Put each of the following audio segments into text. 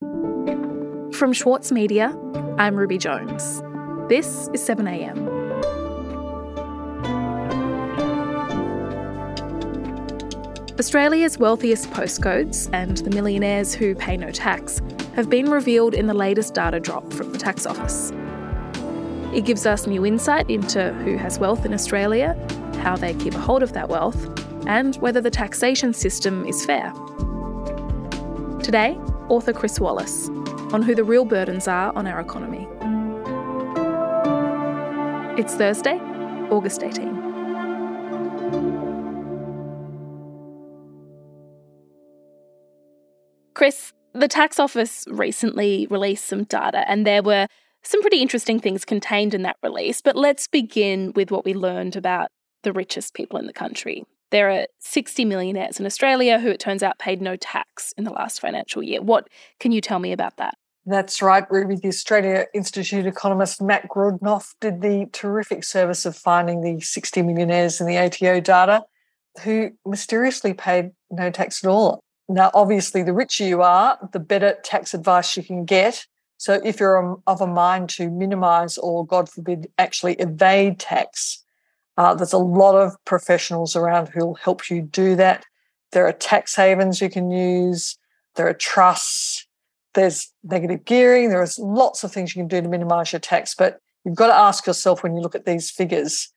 From Schwartz Media, I'm Ruby Jones. This is 7am. Australia's wealthiest postcodes and the millionaires who pay no tax have been revealed in the latest data drop from the Tax Office. It gives us new insight into who has wealth in Australia, how they keep a hold of that wealth, and whether the taxation system is fair. Today, author Chris Wallace on who the real burdens are on our economy. It's Thursday, August 18. Chris, the tax office recently released some data, and there were some pretty interesting things contained in that release. But let's begin with what we learned about the richest people in the country. There are 60 millionaires in Australia who it turns out paid no tax in the last financial year. What can you tell me about that? That's right, Ruby. The Australia Institute economist Matt Grudnoff did the terrific service of finding the 60 millionaires in the ATO data who mysteriously paid no tax at all. Now, obviously, the richer you are, the better tax advice you can get. So, if you're of a mind to minimize or, God forbid, actually evade tax, uh, there's a lot of professionals around who'll help you do that. There are tax havens you can use, there are trusts, there's negative gearing, there's lots of things you can do to minimize your tax. But you've got to ask yourself when you look at these figures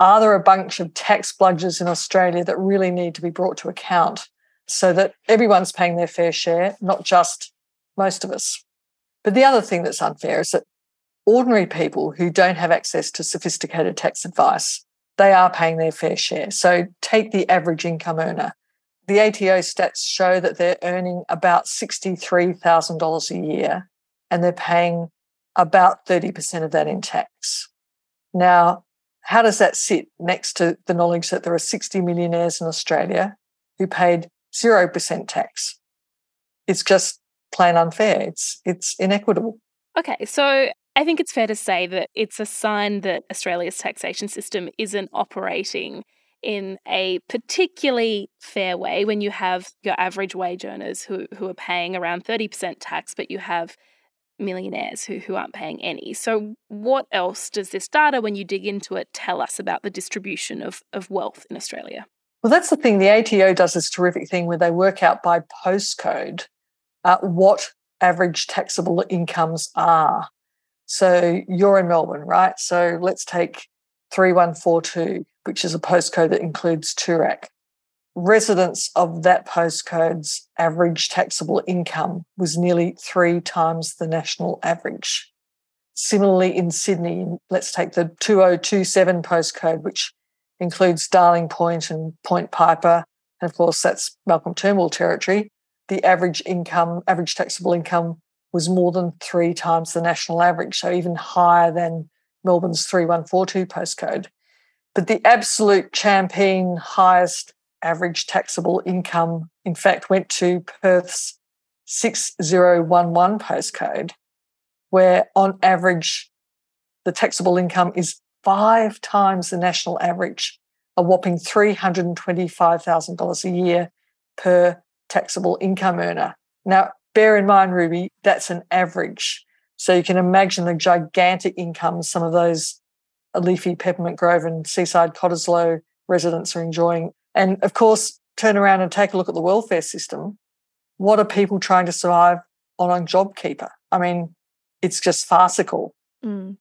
are there a bunch of tax bludgers in Australia that really need to be brought to account? so that everyone's paying their fair share, not just most of us. But the other thing that's unfair is that ordinary people who don't have access to sophisticated tax advice, they are paying their fair share. So take the average income earner. The ATO stats show that they're earning about $63,000 a year and they're paying about 30% of that in tax. Now, how does that sit next to the knowledge that there are 60 millionaires in Australia who paid 0% tax. It's just plain unfair. It's it's inequitable. Okay, so I think it's fair to say that it's a sign that Australia's taxation system isn't operating in a particularly fair way when you have your average wage earners who, who are paying around 30% tax, but you have millionaires who, who aren't paying any. So, what else does this data, when you dig into it, tell us about the distribution of, of wealth in Australia? Well, that's the thing. The ATO does this terrific thing where they work out by postcode uh, what average taxable incomes are. So you're in Melbourne, right? So let's take 3142, which is a postcode that includes Toorak. Residents of that postcode's average taxable income was nearly three times the national average. Similarly, in Sydney, let's take the 2027 postcode, which includes Darling Point and Point Piper. And of course, that's Malcolm Turnbull territory. The average income, average taxable income was more than three times the national average, so even higher than Melbourne's 3142 postcode. But the absolute champion highest average taxable income, in fact, went to Perth's 6011 postcode, where on average, the taxable income is five times the national average, a whopping $325,000 a year per taxable income earner. Now, bear in mind, Ruby, that's an average. So you can imagine the gigantic incomes some of those leafy Peppermint Grove and Seaside Cottesloe residents are enjoying. And of course, turn around and take a look at the welfare system. What are people trying to survive on a JobKeeper? I mean, it's just farcical. Mm.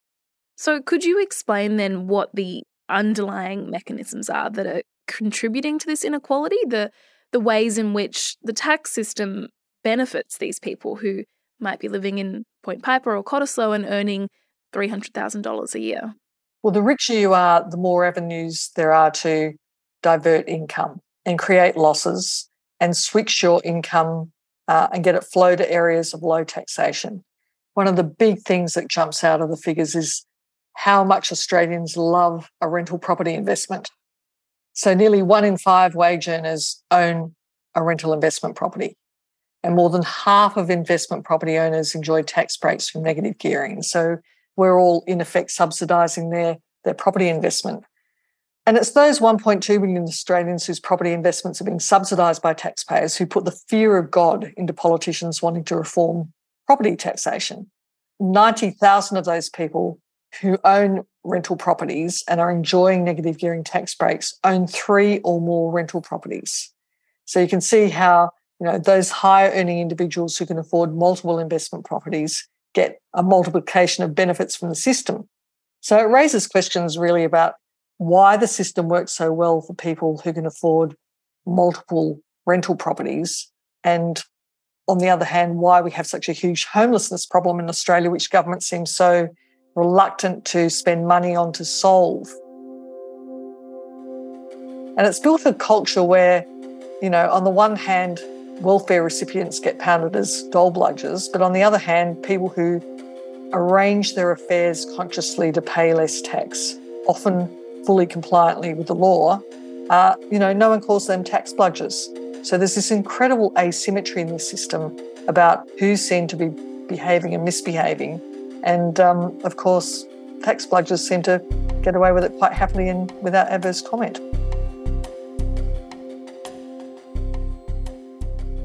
So, could you explain then what the underlying mechanisms are that are contributing to this inequality? The the ways in which the tax system benefits these people who might be living in Point Piper or Cottesloe and earning three hundred thousand dollars a year. Well, the richer you are, the more avenues there are to divert income and create losses and switch your income uh, and get it flow to areas of low taxation. One of the big things that jumps out of the figures is how much Australians love a rental property investment. So nearly one in five wage earners own a rental investment property. And more than half of investment property owners enjoy tax breaks from negative gearing. So we're all in effect subsidizing their, their property investment. And it's those 1.2 million Australians whose property investments are being subsidised by taxpayers who put the fear of God into politicians wanting to reform property taxation. 90,000 of those people who own rental properties and are enjoying negative gearing tax breaks own three or more rental properties. So you can see how you know those higher earning individuals who can afford multiple investment properties get a multiplication of benefits from the system. So it raises questions really about why the system works so well for people who can afford multiple rental properties and on the other hand why we have such a huge homelessness problem in Australia which government seems so reluctant to spend money on to solve. And it's built a culture where, you know, on the one hand, welfare recipients get pounded as dole bludgers, but on the other hand, people who arrange their affairs consciously to pay less tax, often fully compliantly with the law, uh, you know, no one calls them tax bludgers. So there's this incredible asymmetry in the system about who's seen to be behaving and misbehaving and um, of course, tax bludgers seem to get away with it quite happily and without adverse comment.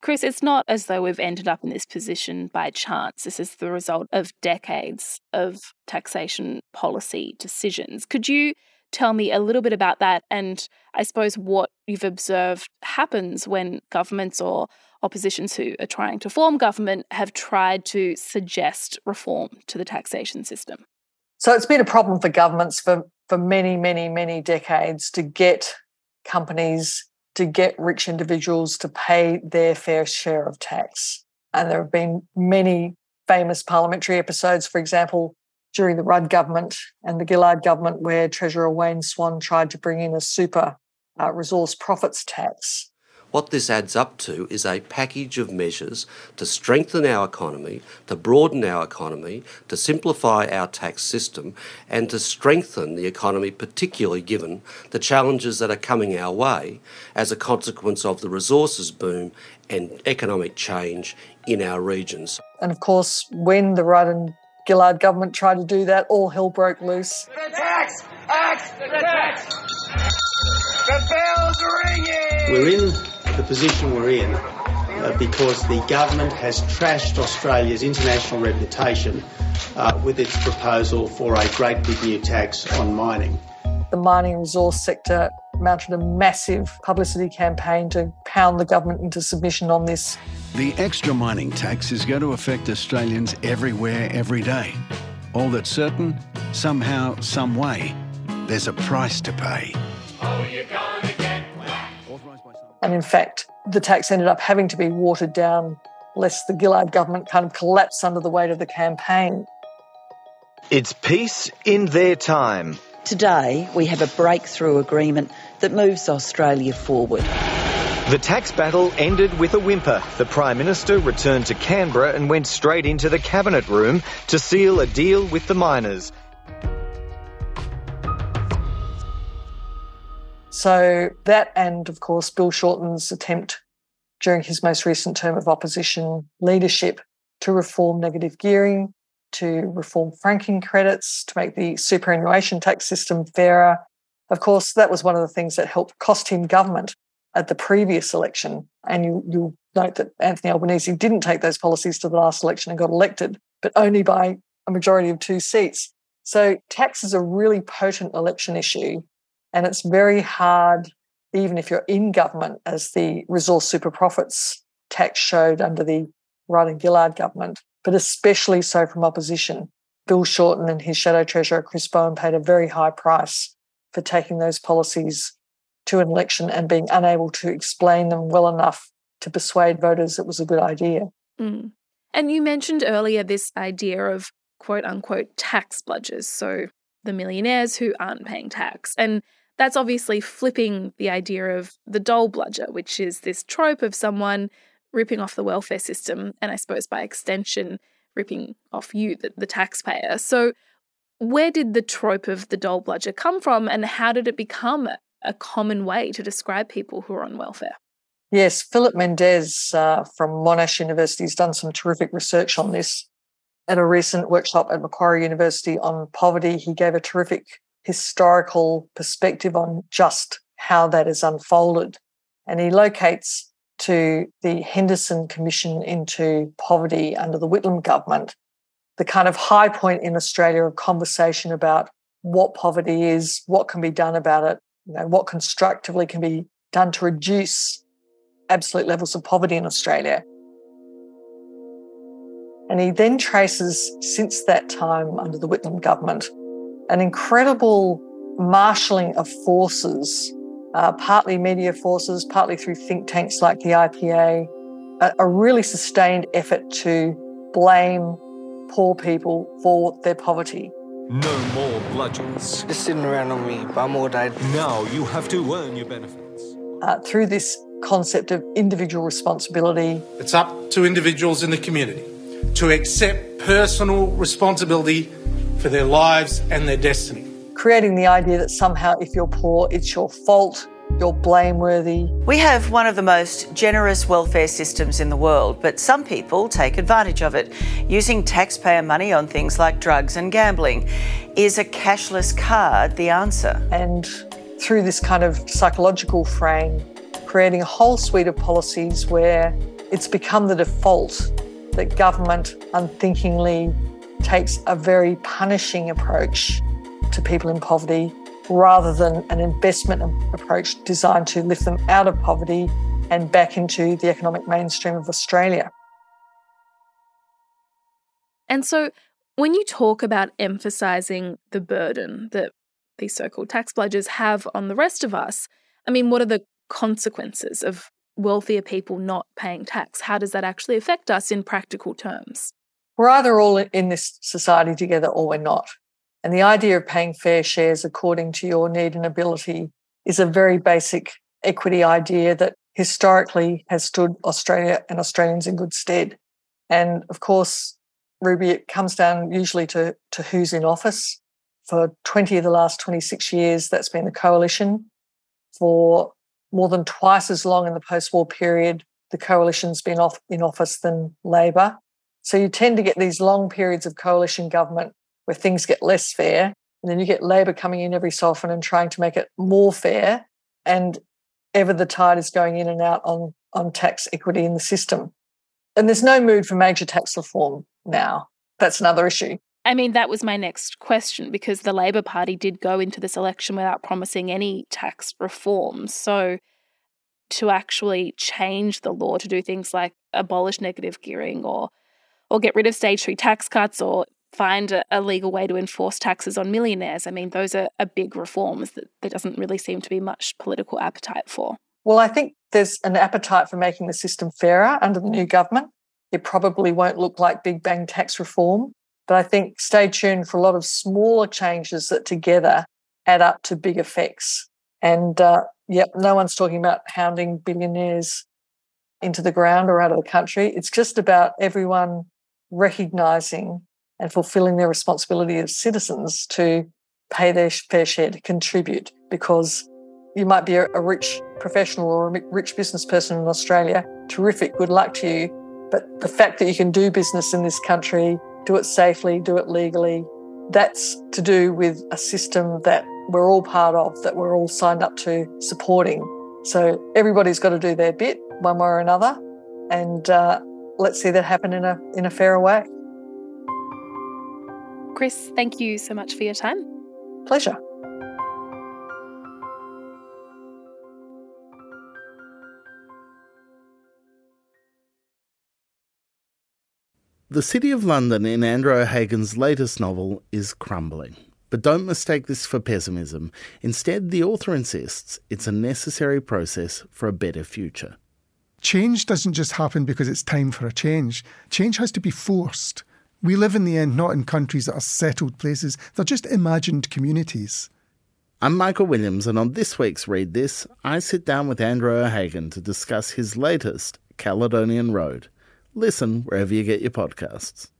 Chris, it's not as though we've ended up in this position by chance. This is the result of decades of taxation policy decisions. Could you tell me a little bit about that and I suppose what you've observed happens when governments or oppositions who are trying to form government have tried to suggest reform to the taxation system. So it's been a problem for governments for, for many, many, many decades to get companies, to get rich individuals to pay their fair share of tax. And there have been many famous parliamentary episodes, for example, during the Rudd government and the Gillard government, where Treasurer Wayne Swan tried to bring in a super uh, resource profits tax. What this adds up to is a package of measures to strengthen our economy, to broaden our economy, to simplify our tax system, and to strengthen the economy, particularly given the challenges that are coming our way as a consequence of the resources boom and economic change in our regions. And of course, when the Rudd and Gillard government tried to do that, all hell broke loose. The tax! Axe! The tax! The bell's ringing! We're in the position we're in uh, because the government has trashed Australia's international reputation uh, with its proposal for a great big new tax on mining. The mining resource sector mounted a massive publicity campaign to pound the government into submission on this. The extra mining tax is going to affect Australians everywhere, every day. All that's certain, somehow, some way, there's a price to pay. And in fact, the tax ended up having to be watered down, lest the Gillard government kind of collapse under the weight of the campaign. It's peace in their time. Today, we have a breakthrough agreement that moves Australia forward. The tax battle ended with a whimper. The Prime Minister returned to Canberra and went straight into the Cabinet room to seal a deal with the miners. So that, and of course, Bill Shorten's attempt during his most recent term of opposition leadership to reform negative gearing, to reform franking credits, to make the superannuation tax system fairer. Of course, that was one of the things that helped cost him government at the previous election. And you, you'll note that Anthony Albanese didn't take those policies to the last election and got elected, but only by a majority of two seats. So tax is a really potent election issue and it's very hard even if you're in government, as the resource super profits tax showed under the Rudd and Gillard government, but especially so from opposition. Bill Shorten and his shadow treasurer, Chris Bowen, paid a very high price for taking those policies to an election and being unable to explain them well enough to persuade voters it was a good idea. Mm. And you mentioned earlier this idea of quote unquote tax bludgers, so the millionaires who aren't paying tax. And that's obviously flipping the idea of the dole bludger, which is this trope of someone ripping off the welfare system, and I suppose by extension, ripping off you, the, the taxpayer. So, where did the trope of the dole bludger come from, and how did it become a common way to describe people who are on welfare? Yes, Philip Mendes uh, from Monash University has done some terrific research on this. At a recent workshop at Macquarie University on poverty, he gave a terrific historical perspective on just how that has unfolded. And he locates to the Henderson Commission into Poverty under the Whitlam government the kind of high point in Australia of conversation about what poverty is, what can be done about it, you know, what constructively can be done to reduce absolute levels of poverty in Australia. And he then traces, since that time under the Whitlam government, an incredible marshalling of forces, uh, partly media forces, partly through think tanks like the IPA, a, a really sustained effort to blame poor people for their poverty. No more bludgeons. Just sitting around on me bum all day. Now you have to earn your benefits. Uh, through this concept of individual responsibility. It's up to individuals in the community to accept personal responsibility for their lives and their destiny. Creating the idea that somehow if you're poor, it's your fault, you're blameworthy. We have one of the most generous welfare systems in the world, but some people take advantage of it, using taxpayer money on things like drugs and gambling. Is a cashless card the answer? And through this kind of psychological frame, creating a whole suite of policies where it's become the default that government unthinkingly takes a very punishing approach to people in poverty rather than an investment approach designed to lift them out of poverty and back into the economic mainstream of Australia. And so, when you talk about emphasizing the burden that these so called tax bludgers have on the rest of us, I mean, what are the consequences of wealthier people not paying tax? How does that actually affect us in practical terms? We're either all in this society together or we're not. And the idea of paying fair shares according to your need and ability is a very basic equity idea that historically has stood Australia and Australians in good stead. And of course, Ruby, it comes down usually to, to who's in office. For 20 of the last 26 years, that's been the coalition. For more than twice as long in the post war period, the coalition's been off in office than Labor. So you tend to get these long periods of coalition government where things get less fair. And then you get Labor coming in every so often and trying to make it more fair. And ever the tide is going in and out on, on tax equity in the system. And there's no mood for major tax reform now. That's another issue. I mean, that was my next question because the Labor Party did go into this election without promising any tax reforms. So, to actually change the law to do things like abolish negative gearing or or get rid of stage three tax cuts or find a, a legal way to enforce taxes on millionaires. I mean, those are, are big reforms that there doesn't really seem to be much political appetite for. Well, I think there's an appetite for making the system fairer under the new government. It probably won't look like big bang tax reform, but I think stay tuned for a lot of smaller changes that together add up to big effects. And uh, yep, no one's talking about hounding billionaires into the ground or out of the country. It's just about everyone recognizing and fulfilling their responsibility as citizens to pay their fair share to contribute because you might be a rich professional or a rich business person in Australia. Terrific, good luck to you. But the fact that you can do business in this country, do it safely, do it legally, that's to do with a system that we're all part of, that we're all signed up to supporting. So everybody's got to do their bit one way or another. And uh, let's see that happen in a, in a fairer way. Chris, thank you so much for your time. Pleasure. The City of London in Andrew O'Hagan's latest novel is crumbling. But don't mistake this for pessimism. Instead, the author insists it's a necessary process for a better future. Change doesn't just happen because it's time for a change. Change has to be forced. We live in the end not in countries that are settled places, they're just imagined communities. I'm Michael Williams, and on this week's Read This, I sit down with Andrew O'Hagan to discuss his latest, Caledonian Road. Listen wherever you get your podcasts.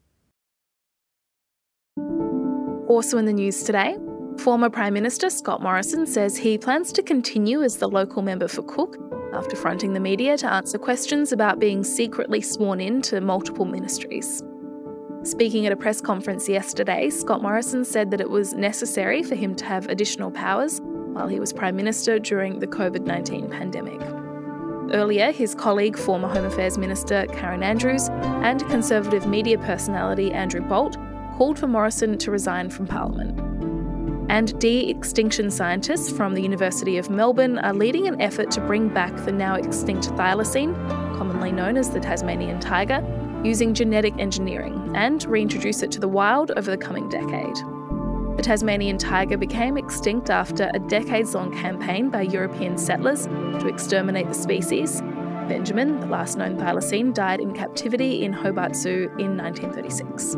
Also in the news today, former Prime Minister Scott Morrison says he plans to continue as the local member for Cook after fronting the media to answer questions about being secretly sworn in to multiple ministries. Speaking at a press conference yesterday, Scott Morrison said that it was necessary for him to have additional powers while he was Prime Minister during the COVID 19 pandemic. Earlier, his colleague, former Home Affairs Minister Karen Andrews, and Conservative media personality Andrew Bolt called for Morrison to resign from Parliament. And de extinction scientists from the University of Melbourne are leading an effort to bring back the now extinct thylacine, commonly known as the Tasmanian tiger, using genetic engineering and reintroduce it to the wild over the coming decade. The Tasmanian tiger became extinct after a decades long campaign by European settlers to exterminate the species. Benjamin, the last known thylacine, died in captivity in Hobart Zoo in 1936.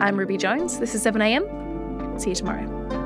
I'm Ruby Jones. This is 7am. See you tomorrow.